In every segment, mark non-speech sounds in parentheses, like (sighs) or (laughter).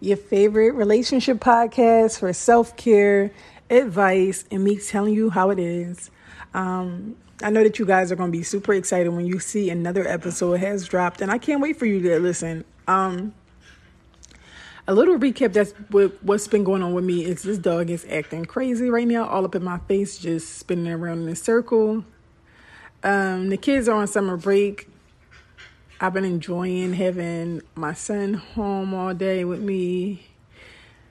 your favorite relationship podcast for self care, advice, and me telling you how it is. Um, I know that you guys are going to be super excited when you see another episode has dropped, and I can't wait for you to listen. Um, a little recap that's what, what's been going on with me is this dog is acting crazy right now, all up in my face, just spinning around in a circle. Um, the kids are on summer break. I've been enjoying having my son home all day with me.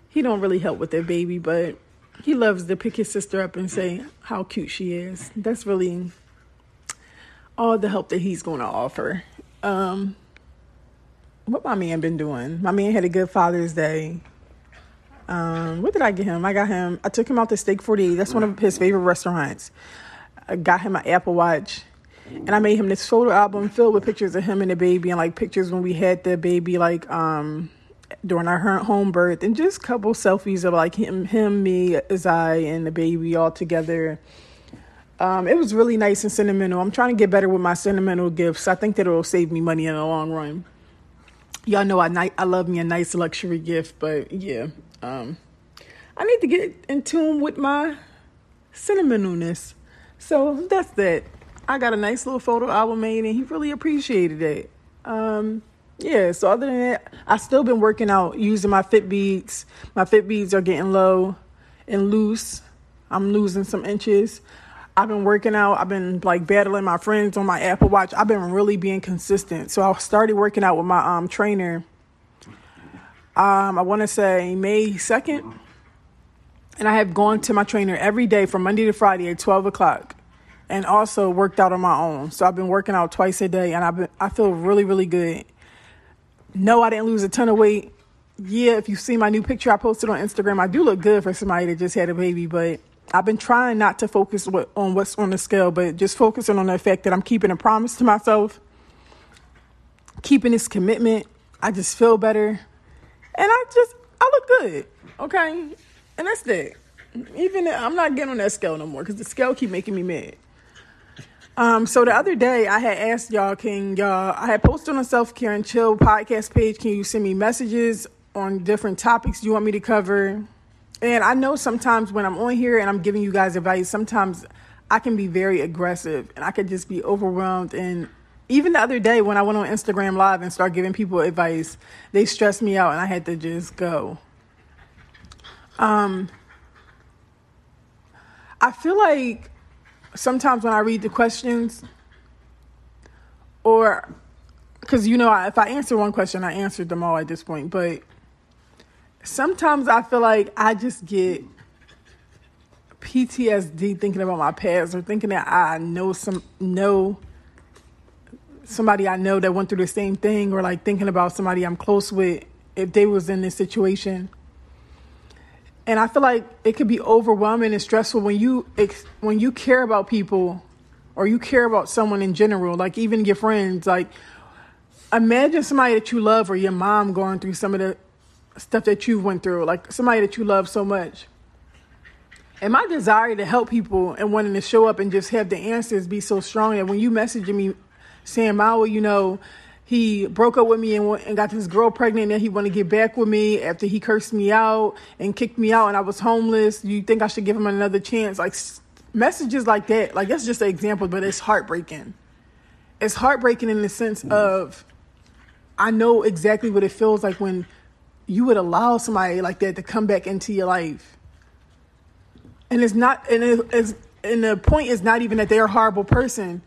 He don't really help with their baby, but he loves to pick his sister up and say how cute she is. That's really all the help that he's going to offer. Um, what my man been doing? My man had a good Father's Day. Um, what did I get him? I got him. I took him out to Steak 48. That's one of his favorite restaurants. I got him an Apple Watch and I made him this photo album filled with pictures of him and the baby and like pictures when we had the baby like um during our home birth and just couple selfies of like him him me Azai and the baby all together. Um, it was really nice and sentimental. I'm trying to get better with my sentimental gifts. I think that it'll save me money in the long run. Y'all know I I love me a nice luxury gift, but yeah, um, I need to get in tune with my sentimentalness. So that's that. I got a nice little photo album made, and he really appreciated it. Um, yeah. So other than that, I've still been working out using my Fitbeats. My Fitbeats are getting low and loose. I'm losing some inches. I've been working out. I've been like battling my friends on my Apple Watch. I've been really being consistent. So I started working out with my um trainer. Um, I want to say May second, and I have gone to my trainer every day from Monday to Friday at twelve o'clock and also worked out on my own. So I've been working out twice a day and I've been I feel really really good. No, I didn't lose a ton of weight. Yeah, if you see my new picture I posted on Instagram, I do look good for somebody that just had a baby, but I've been trying not to focus on what's on the scale, but just focusing on the fact that I'm keeping a promise to myself, keeping this commitment. I just feel better. And I just I look good. Okay? And that's that. Even I'm not getting on that scale no more because the scale keep making me mad. Um, so the other day I had asked y'all, can y'all, I had posted on the Self Care and Chill podcast page, can you send me messages on different topics you want me to cover? And I know sometimes when I'm on here and I'm giving you guys advice, sometimes I can be very aggressive and I could just be overwhelmed. And even the other day when I went on Instagram Live and started giving people advice, they stressed me out and I had to just go. Um, I feel like sometimes when I read the questions, or because you know, if I answer one question, I answered them all at this point, but sometimes I feel like I just get PTSD thinking about my past or thinking that I know some know somebody I know that went through the same thing or like thinking about somebody I'm close with if they was in this situation and I feel like it could be overwhelming and stressful when you when you care about people or you care about someone in general, like even your friends. Like, imagine somebody that you love or your mom going through some of the stuff that you went through, like somebody that you love so much. And my desire to help people and wanting to show up and just have the answers be so strong that when you messaging me saying, Mawa, you know, he broke up with me and, and got this girl pregnant and he wanted to get back with me after he cursed me out and kicked me out and I was homeless. You think I should give him another chance? Like messages like that, like that's just an example, but it's heartbreaking. It's heartbreaking in the sense mm. of I know exactly what it feels like when you would allow somebody like that to come back into your life. And it's not and it's and the point is not even that they're a horrible person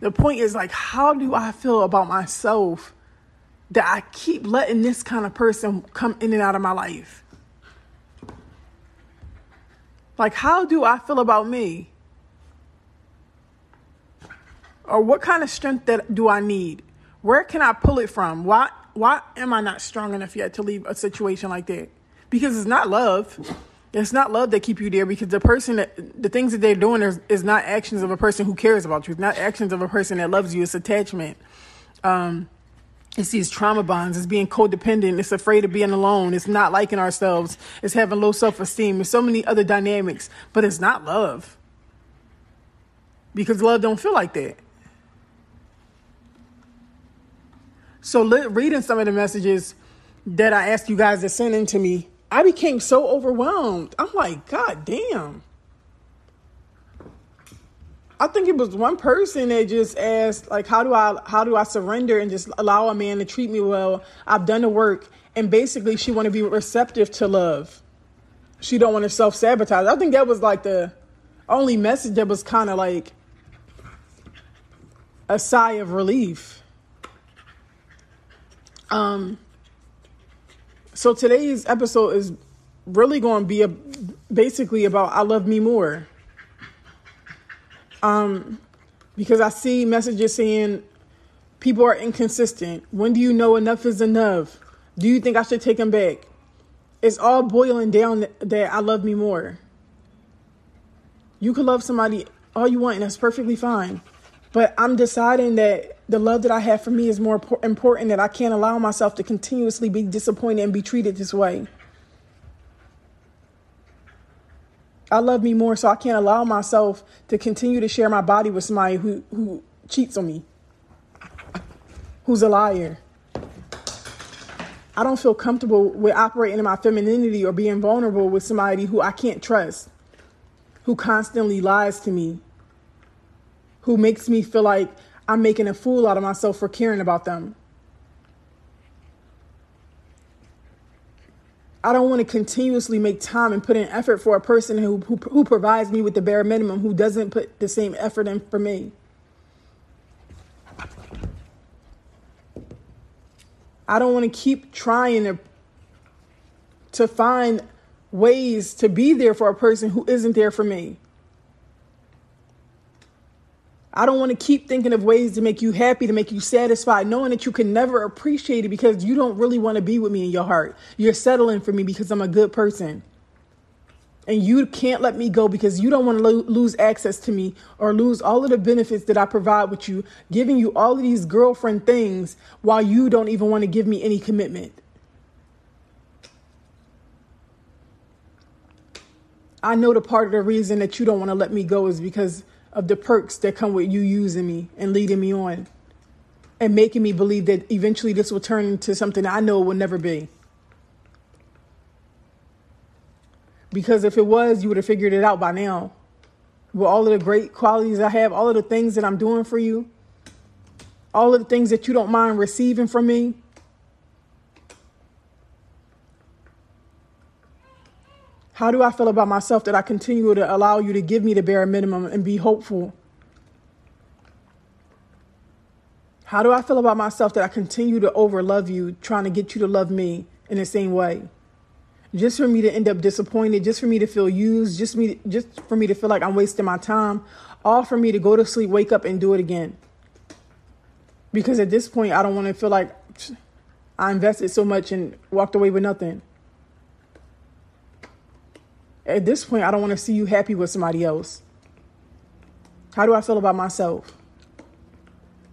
the point is like, how do I feel about myself that I keep letting this kind of person come in and out of my life? Like, how do I feel about me? Or what kind of strength that do I need? Where can I pull it from? Why why am I not strong enough yet to leave a situation like that? Because it's not love. It's not love that keep you there because the person that the things that they're doing is, is not actions of a person who cares about you. It's not actions of a person that loves you. It's attachment. Um, it's these trauma bonds. It's being codependent. It's afraid of being alone. It's not liking ourselves. It's having low self esteem. There's so many other dynamics, but it's not love because love don't feel like that. So reading some of the messages that I asked you guys to send in to me, I became so overwhelmed. I'm like, God damn. I think it was one person that just asked, like, how do I how do I surrender and just allow a man to treat me well? I've done the work, and basically, she want to be receptive to love. She don't want to self sabotage. I think that was like the only message that was kind of like a sigh of relief. Um. So today's episode is really going to be a, basically about I love me more. Um, because I see messages saying people are inconsistent. When do you know enough is enough? Do you think I should take him back? It's all boiling down that I love me more. You can love somebody all you want, and that's perfectly fine. But I'm deciding that the love that I have for me is more important, that I can't allow myself to continuously be disappointed and be treated this way. I love me more, so I can't allow myself to continue to share my body with somebody who, who cheats on me, who's a liar. I don't feel comfortable with operating in my femininity or being vulnerable with somebody who I can't trust, who constantly lies to me, who makes me feel like I'm making a fool out of myself for caring about them. I don't want to continuously make time and put in effort for a person who, who, who provides me with the bare minimum, who doesn't put the same effort in for me. I don't want to keep trying to to find ways to be there for a person who isn't there for me. I don't want to keep thinking of ways to make you happy, to make you satisfied, knowing that you can never appreciate it because you don't really want to be with me in your heart. You're settling for me because I'm a good person. And you can't let me go because you don't want to lo- lose access to me or lose all of the benefits that I provide with you, giving you all of these girlfriend things while you don't even want to give me any commitment. I know the part of the reason that you don't want to let me go is because of the perks that come with you using me and leading me on and making me believe that eventually this will turn into something I know will never be. Because if it was, you would have figured it out by now. With all of the great qualities I have, all of the things that I'm doing for you, all of the things that you don't mind receiving from me, How do I feel about myself that I continue to allow you to give me the bare minimum and be hopeful? How do I feel about myself that I continue to overlove you, trying to get you to love me in the same way? Just for me to end up disappointed, just for me to feel used, just me just for me to feel like I'm wasting my time, all for me to go to sleep, wake up and do it again. Because at this point I don't want to feel like I invested so much and walked away with nothing at this point, I don't want to see you happy with somebody else. How do I feel about myself?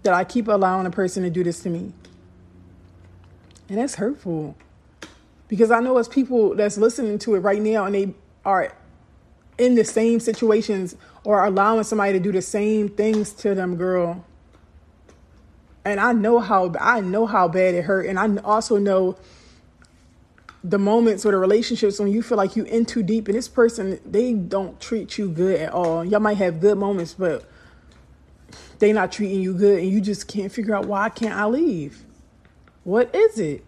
That I keep allowing a person to do this to me. And that's hurtful. Because I know as people that's listening to it right now and they are in the same situations or allowing somebody to do the same things to them, girl. And I know how I know how bad it hurt. And I also know the moments or the relationships when you feel like you in too deep and this person they don't treat you good at all. Y'all might have good moments but they not treating you good and you just can't figure out why can't i leave? What is it?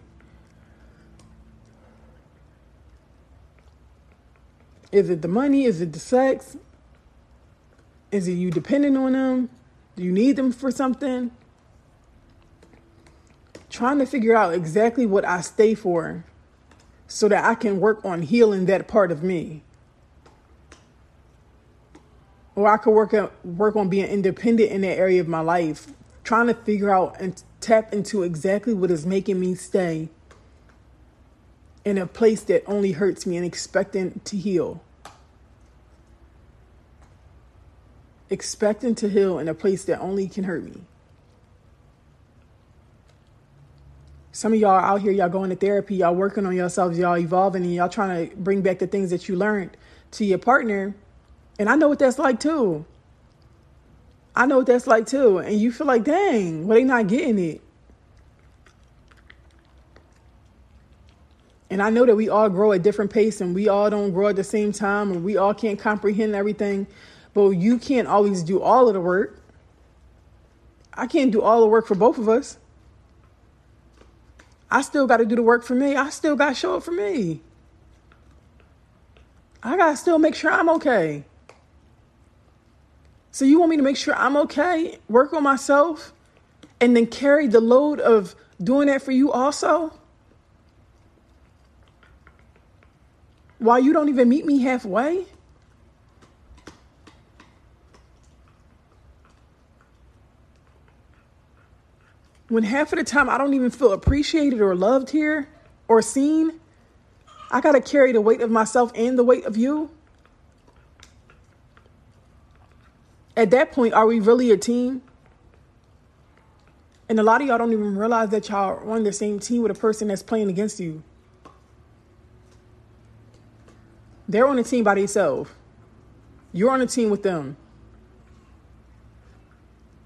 Is it the money? Is it the sex? Is it you depending on them? Do you need them for something? Trying to figure out exactly what i stay for so that I can work on healing that part of me. Or I could work on, work on being independent in that area of my life, trying to figure out and tap into exactly what is making me stay in a place that only hurts me and expecting to heal. Expecting to heal in a place that only can hurt me. Some of y'all out here, y'all going to therapy, y'all working on yourselves, y'all evolving, and y'all trying to bring back the things that you learned to your partner. And I know what that's like too. I know what that's like too. And you feel like, dang, well, they not getting it. And I know that we all grow at different pace and we all don't grow at the same time and we all can't comprehend everything. But you can't always do all of the work. I can't do all the work for both of us. I still got to do the work for me. I still got to show up for me. I got to still make sure I'm okay. So you want me to make sure I'm okay, work on myself, and then carry the load of doing that for you also? While you don't even meet me halfway? When half of the time I don't even feel appreciated or loved here or seen, I got to carry the weight of myself and the weight of you. At that point, are we really a team? And a lot of y'all don't even realize that y'all are on the same team with a person that's playing against you. They're on a team by themselves. You're on a team with them.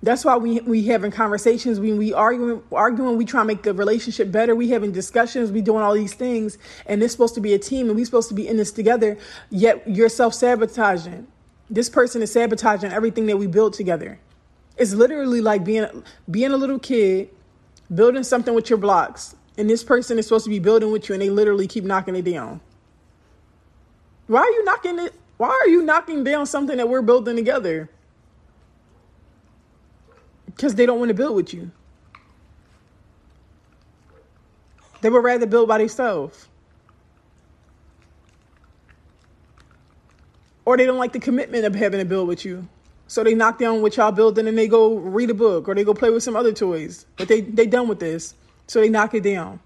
That's why we we having conversations, when we arguing, arguing, we try to make the relationship better. We having discussions, we doing all these things, and it's supposed to be a team, and we supposed to be in this together. Yet you're self sabotaging. This person is sabotaging everything that we build together. It's literally like being being a little kid, building something with your blocks, and this person is supposed to be building with you, and they literally keep knocking it down. Why are you knocking it? Why are you knocking down something that we're building together? Because they don't want to build with you. They would rather build by themselves. Or they don't like the commitment of having to build with you. So they knock down what y'all building and they go read a book or they go play with some other toys. But they they done with this. So they knock it down.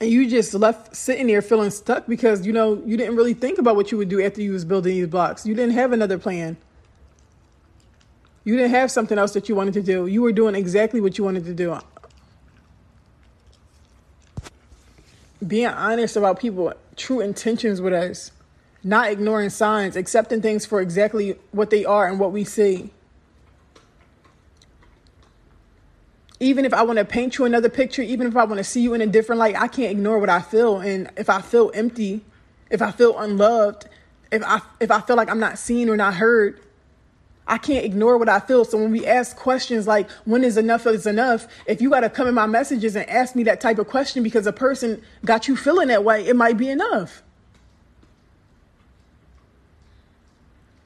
And you just left sitting there feeling stuck because you know you didn't really think about what you would do after you was building these blocks. You didn't have another plan. You didn't have something else that you wanted to do. You were doing exactly what you wanted to do. Being honest about people true intentions with us, not ignoring signs, accepting things for exactly what they are and what we see. Even if I want to paint you another picture, even if I want to see you in a different light, I can't ignore what I feel. And if I feel empty, if I feel unloved, if I if I feel like I'm not seen or not heard, I can't ignore what I feel. So when we ask questions like, when is enough is enough? If you got to come in my messages and ask me that type of question because a person got you feeling that way, it might be enough.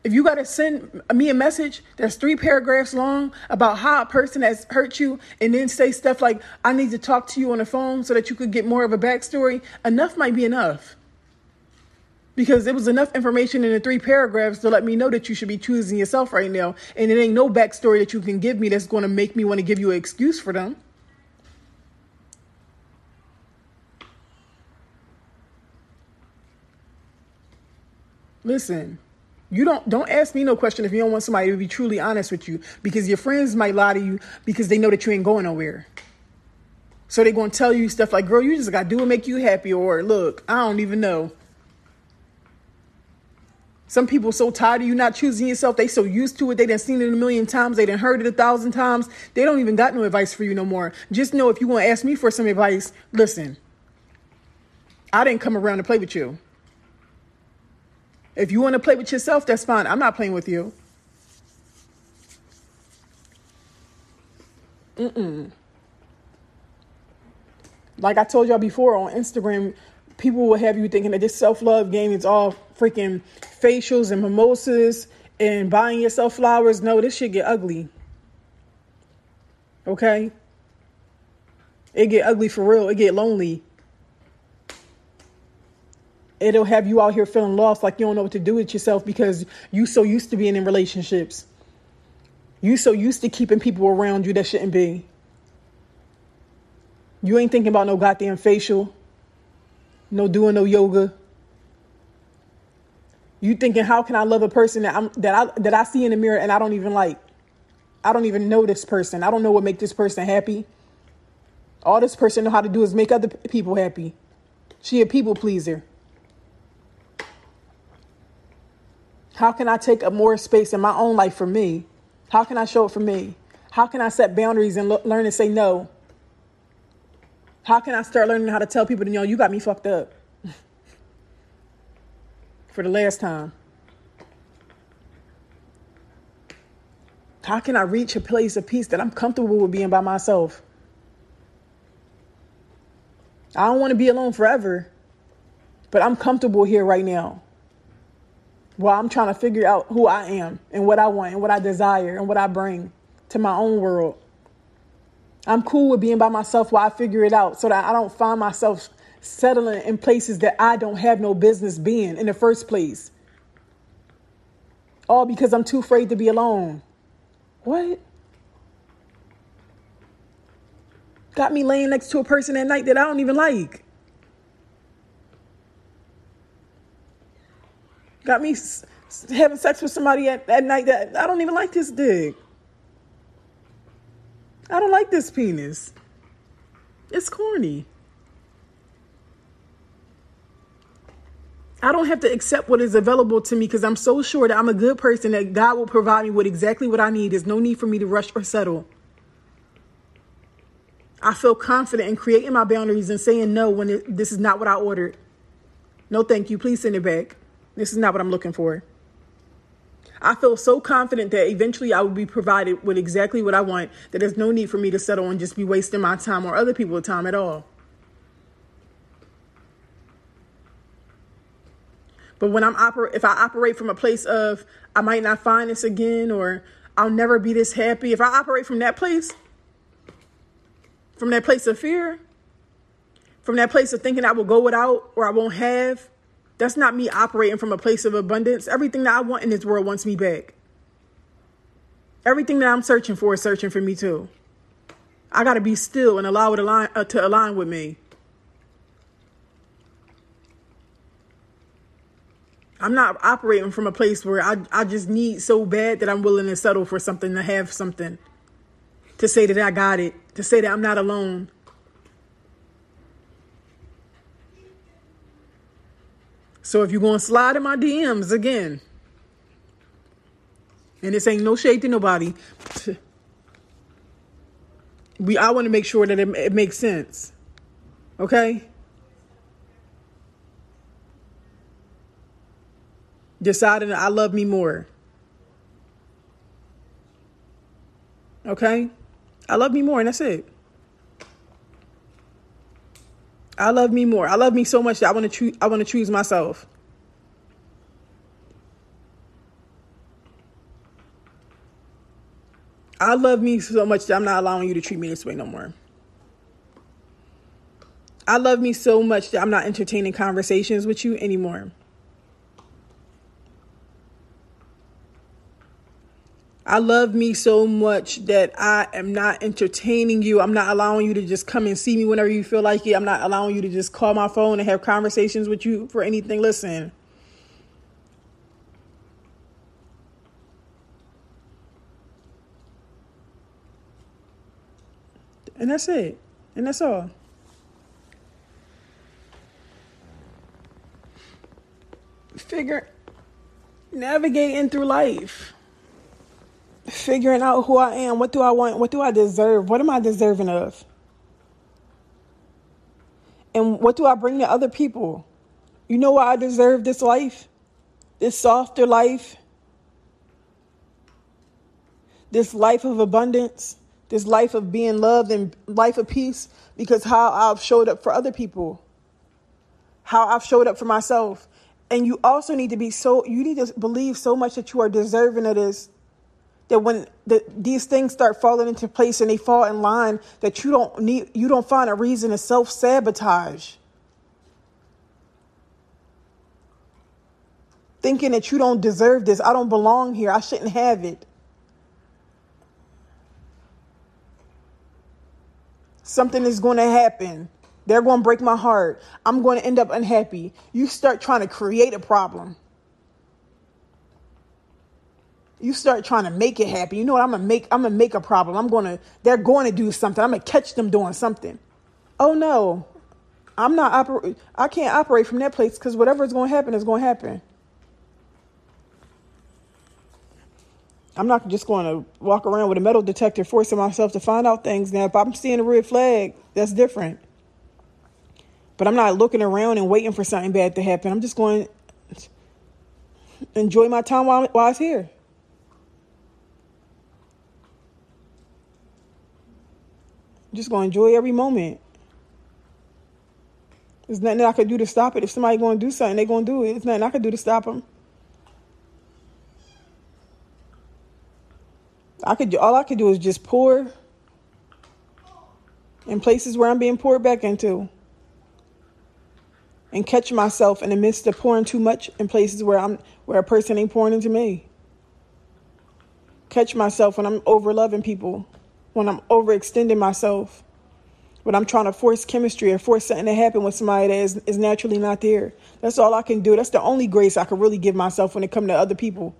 If you got to send me a message that's three paragraphs long about how a person has hurt you and then say stuff like, I need to talk to you on the phone so that you could get more of a backstory, enough might be enough because there was enough information in the three paragraphs to let me know that you should be choosing yourself right now. And it ain't no backstory that you can give me that's going to make me want to give you an excuse for them. Listen, you don't don't ask me no question if you don't want somebody to be truly honest with you because your friends might lie to you because they know that you ain't going nowhere. So they're going to tell you stuff like, "Girl, you just got to do what make you happy," or "Look, I don't even know." Some people so tired of you not choosing yourself. They so used to it. They done seen it a million times. They done heard it a thousand times. They don't even got no advice for you no more. Just know if you want to ask me for some advice, listen. I didn't come around to play with you. If you want to play with yourself, that's fine. I'm not playing with you. Mm-mm. Like I told y'all before on Instagram, people will have you thinking that this self love game is all freaking facials and mimosas and buying yourself flowers. No, this shit get ugly. Okay? It get ugly for real. It get lonely. It'll have you out here feeling lost like you don't know what to do with yourself because you so used to being in relationships. You so used to keeping people around you that shouldn't be. You ain't thinking about no goddamn facial, no doing no yoga. You thinking how can I love a person that I'm that I that I see in the mirror and I don't even like. I don't even know this person. I don't know what make this person happy. All this person know how to do is make other people happy. She a people pleaser. How can I take up more space in my own life for me? How can I show it for me? How can I set boundaries and lo- learn to say no? How can I start learning how to tell people, you know, you got me fucked up for the last time? How can I reach a place of peace that I'm comfortable with being by myself? I don't want to be alone forever, but I'm comfortable here right now. While I'm trying to figure out who I am and what I want and what I desire and what I bring to my own world. I'm cool with being by myself while I figure it out so that I don't find myself settling in places that I don't have no business being in the first place. All because I'm too afraid to be alone. What? Got me laying next to a person at night that I don't even like. Got me having sex with somebody at, at night that I don't even like this dick. I don't like this penis. It's corny. I don't have to accept what is available to me because I'm so sure that I'm a good person that God will provide me with exactly what I need. There's no need for me to rush or settle. I feel confident in creating my boundaries and saying no when it, this is not what I ordered. No, thank you. Please send it back. This is not what I'm looking for. I feel so confident that eventually I will be provided with exactly what I want, that there's no need for me to settle and just be wasting my time or other people's time at all. But when I'm oper- if I operate from a place of I might not find this again or I'll never be this happy, if I operate from that place, from that place of fear, from that place of thinking I will go without or I won't have, that's not me operating from a place of abundance. Everything that I want in this world wants me back. Everything that I'm searching for is searching for me too. I got to be still and allow it align, uh, to align with me. I'm not operating from a place where I, I just need so bad that I'm willing to settle for something, to have something, to say that I got it, to say that I'm not alone. So if you're going to slide in my DMs again, and this ain't no shade to nobody, (laughs) we I want to make sure that it, it makes sense. Okay? Deciding I love me more. Okay? I love me more, and that's it. I love me more. I love me so much that I want to choose I want to choose myself. I love me so much that I'm not allowing you to treat me this way no more. I love me so much that I'm not entertaining conversations with you anymore. I love me so much that I am not entertaining you. I'm not allowing you to just come and see me whenever you feel like it. I'm not allowing you to just call my phone and have conversations with you for anything. Listen. And that's it. And that's all. Figure navigating through life figuring out who I am. What do I want? What do I deserve? What am I deserving of? And what do I bring to other people? You know why I deserve this life? This softer life? This life of abundance? This life of being loved and life of peace? Because how I've showed up for other people. How I've showed up for myself. And you also need to be so, you need to believe so much that you are deserving of this that when the, these things start falling into place and they fall in line that you don't need you don't find a reason to self-sabotage. Thinking that you don't deserve this i don't belong here i shouldn't have it. Something is going to happen. They're going to break my heart. I'm going to end up unhappy. You start trying to create a problem. You start trying to make it happen. You know what? I'm gonna make. I'm gonna make a problem. I'm gonna. They're going to do something. I'm gonna catch them doing something. Oh no, I'm not operate. I can't operate from that place because whatever is to happen is to happen. I'm not just going to walk around with a metal detector forcing myself to find out things. Now, if I'm seeing a red flag, that's different. But I'm not looking around and waiting for something bad to happen. I'm just going enjoy my time while, while it's here. Just to enjoy every moment. There's nothing I could do to stop it. If somebody to do something, they're going to do it. There's nothing I could do to stop them. I could all I could do is just pour in places where I'm being poured back into. And catch myself in the midst of pouring too much in places where I'm where a person ain't pouring into me. Catch myself when I'm over loving people, when I'm overextending myself, when I'm trying to force chemistry or force something to happen with somebody that is, is naturally not there. That's all I can do. That's the only grace I can really give myself when it comes to other people.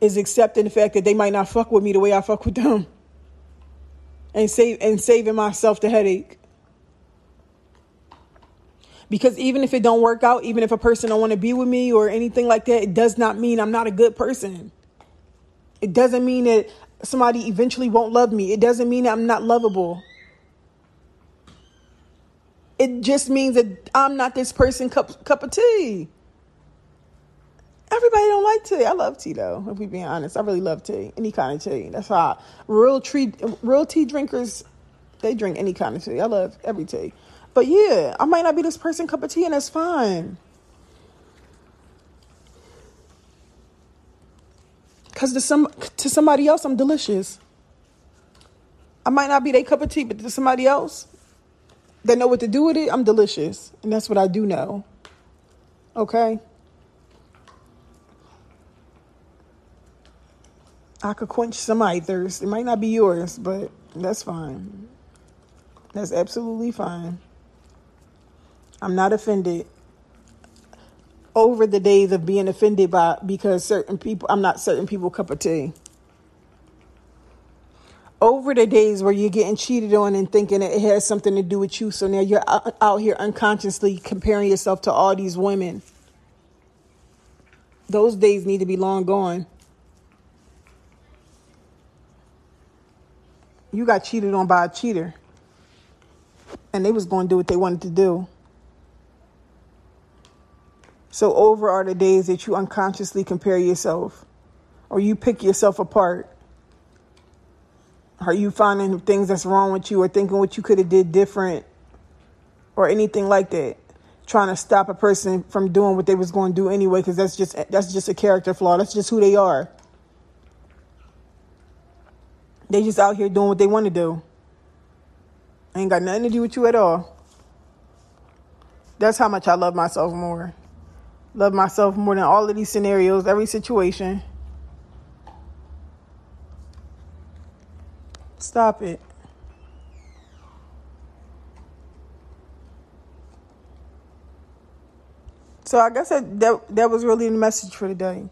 is accepting the fact that they might not fuck with me the way I fuck with them. And save and saving myself the headache. Because even if it don't work out, even if a person don't want to be with me or anything like that, it does not mean I'm not a good person. It doesn't mean that somebody eventually won't love me. It doesn't mean that I'm not lovable. It just means that I'm not this person cup cup of tea. Everybody don't like tea. I love tea though. If we being honest, I really love tea. Any kind of tea. That's how real tea real tea drinkers they drink any kind of tea. I love every tea. But yeah, I might not be this person cup of tea, and that's fine. Cause to some to somebody else, I'm delicious. I might not be their cup of tea, but to somebody else that know what to do with it, I'm delicious, and that's what I do know. Okay. I could quench somebody's thirst. It might not be yours, but that's fine. That's absolutely fine. I'm not offended over the days of being offended by because certain people I'm not certain people cup of tea. Over the days where you're getting cheated on and thinking it has something to do with you, so now you're out here unconsciously comparing yourself to all these women. Those days need to be long gone. you got cheated on by a cheater and they was going to do what they wanted to do so over are the days that you unconsciously compare yourself or you pick yourself apart are you finding things that's wrong with you or thinking what you could have did different or anything like that trying to stop a person from doing what they was going to do anyway because that's just that's just a character flaw that's just who they are they just out here doing what they want to do. Ain't got nothing to do with you at all. That's how much I love myself more. Love myself more than all of these scenarios, every situation. Stop it. So I guess that, that that was really the message for today.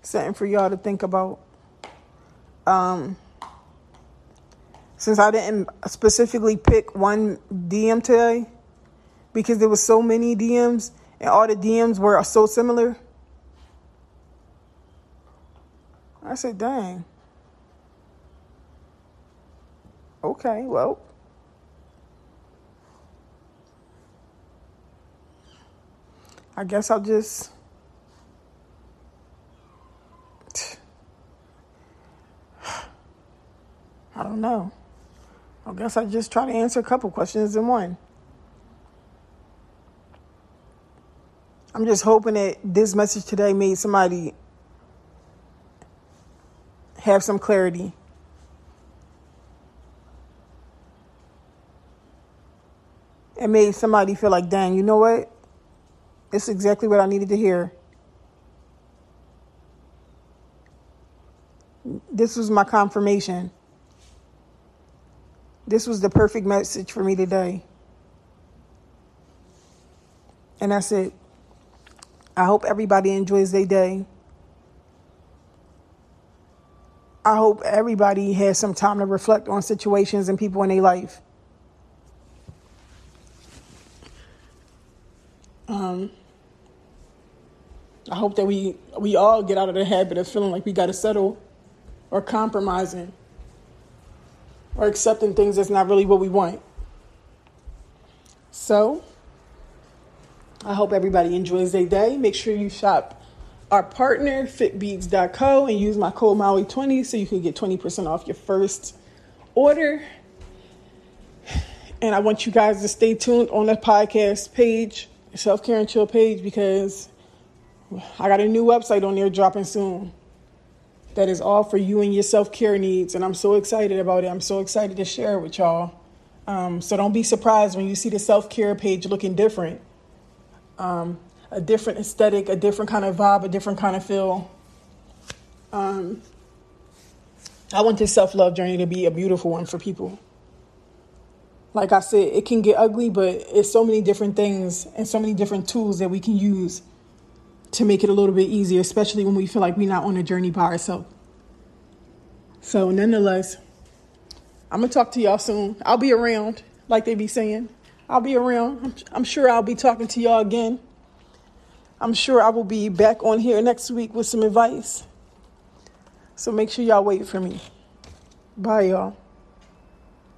Something for y'all to think about. Um since I didn't specifically pick one DM today because there was so many DMs and all the DMs were so similar. I said, dang. Okay, well. I guess I'll just (sighs) I don't know. I guess I just try to answer a couple questions in one. I'm just hoping that this message today made somebody have some clarity. It made somebody feel like, dang, you know what? It's exactly what I needed to hear. This was my confirmation. This was the perfect message for me today. And that's it. I hope everybody enjoys their day. I hope everybody has some time to reflect on situations and people in their life. Um, I hope that we we all get out of the habit of feeling like we got to settle or compromising or accepting things that's not really what we want. So, I hope everybody enjoys their day. Make sure you shop our partner, fitbeats.co, and use my code MAUI20 so you can get 20% off your first order. And I want you guys to stay tuned on the podcast page, Self Care and Chill page, because I got a new website on there dropping soon that is all for you and your self care needs. And I'm so excited about it. I'm so excited to share it with y'all. Um, so don't be surprised when you see the self care page looking different. Um, a different aesthetic, a different kind of vibe, a different kind of feel. Um, I want this self love journey to be a beautiful one for people. Like I said, it can get ugly, but it's so many different things and so many different tools that we can use to make it a little bit easier, especially when we feel like we're not on a journey by ourselves. So, nonetheless, I'm gonna talk to y'all soon. I'll be around, like they be saying. I'll be around. I'm, I'm sure I'll be talking to y'all again. I'm sure I will be back on here next week with some advice. So make sure y'all wait for me. Bye, y'all.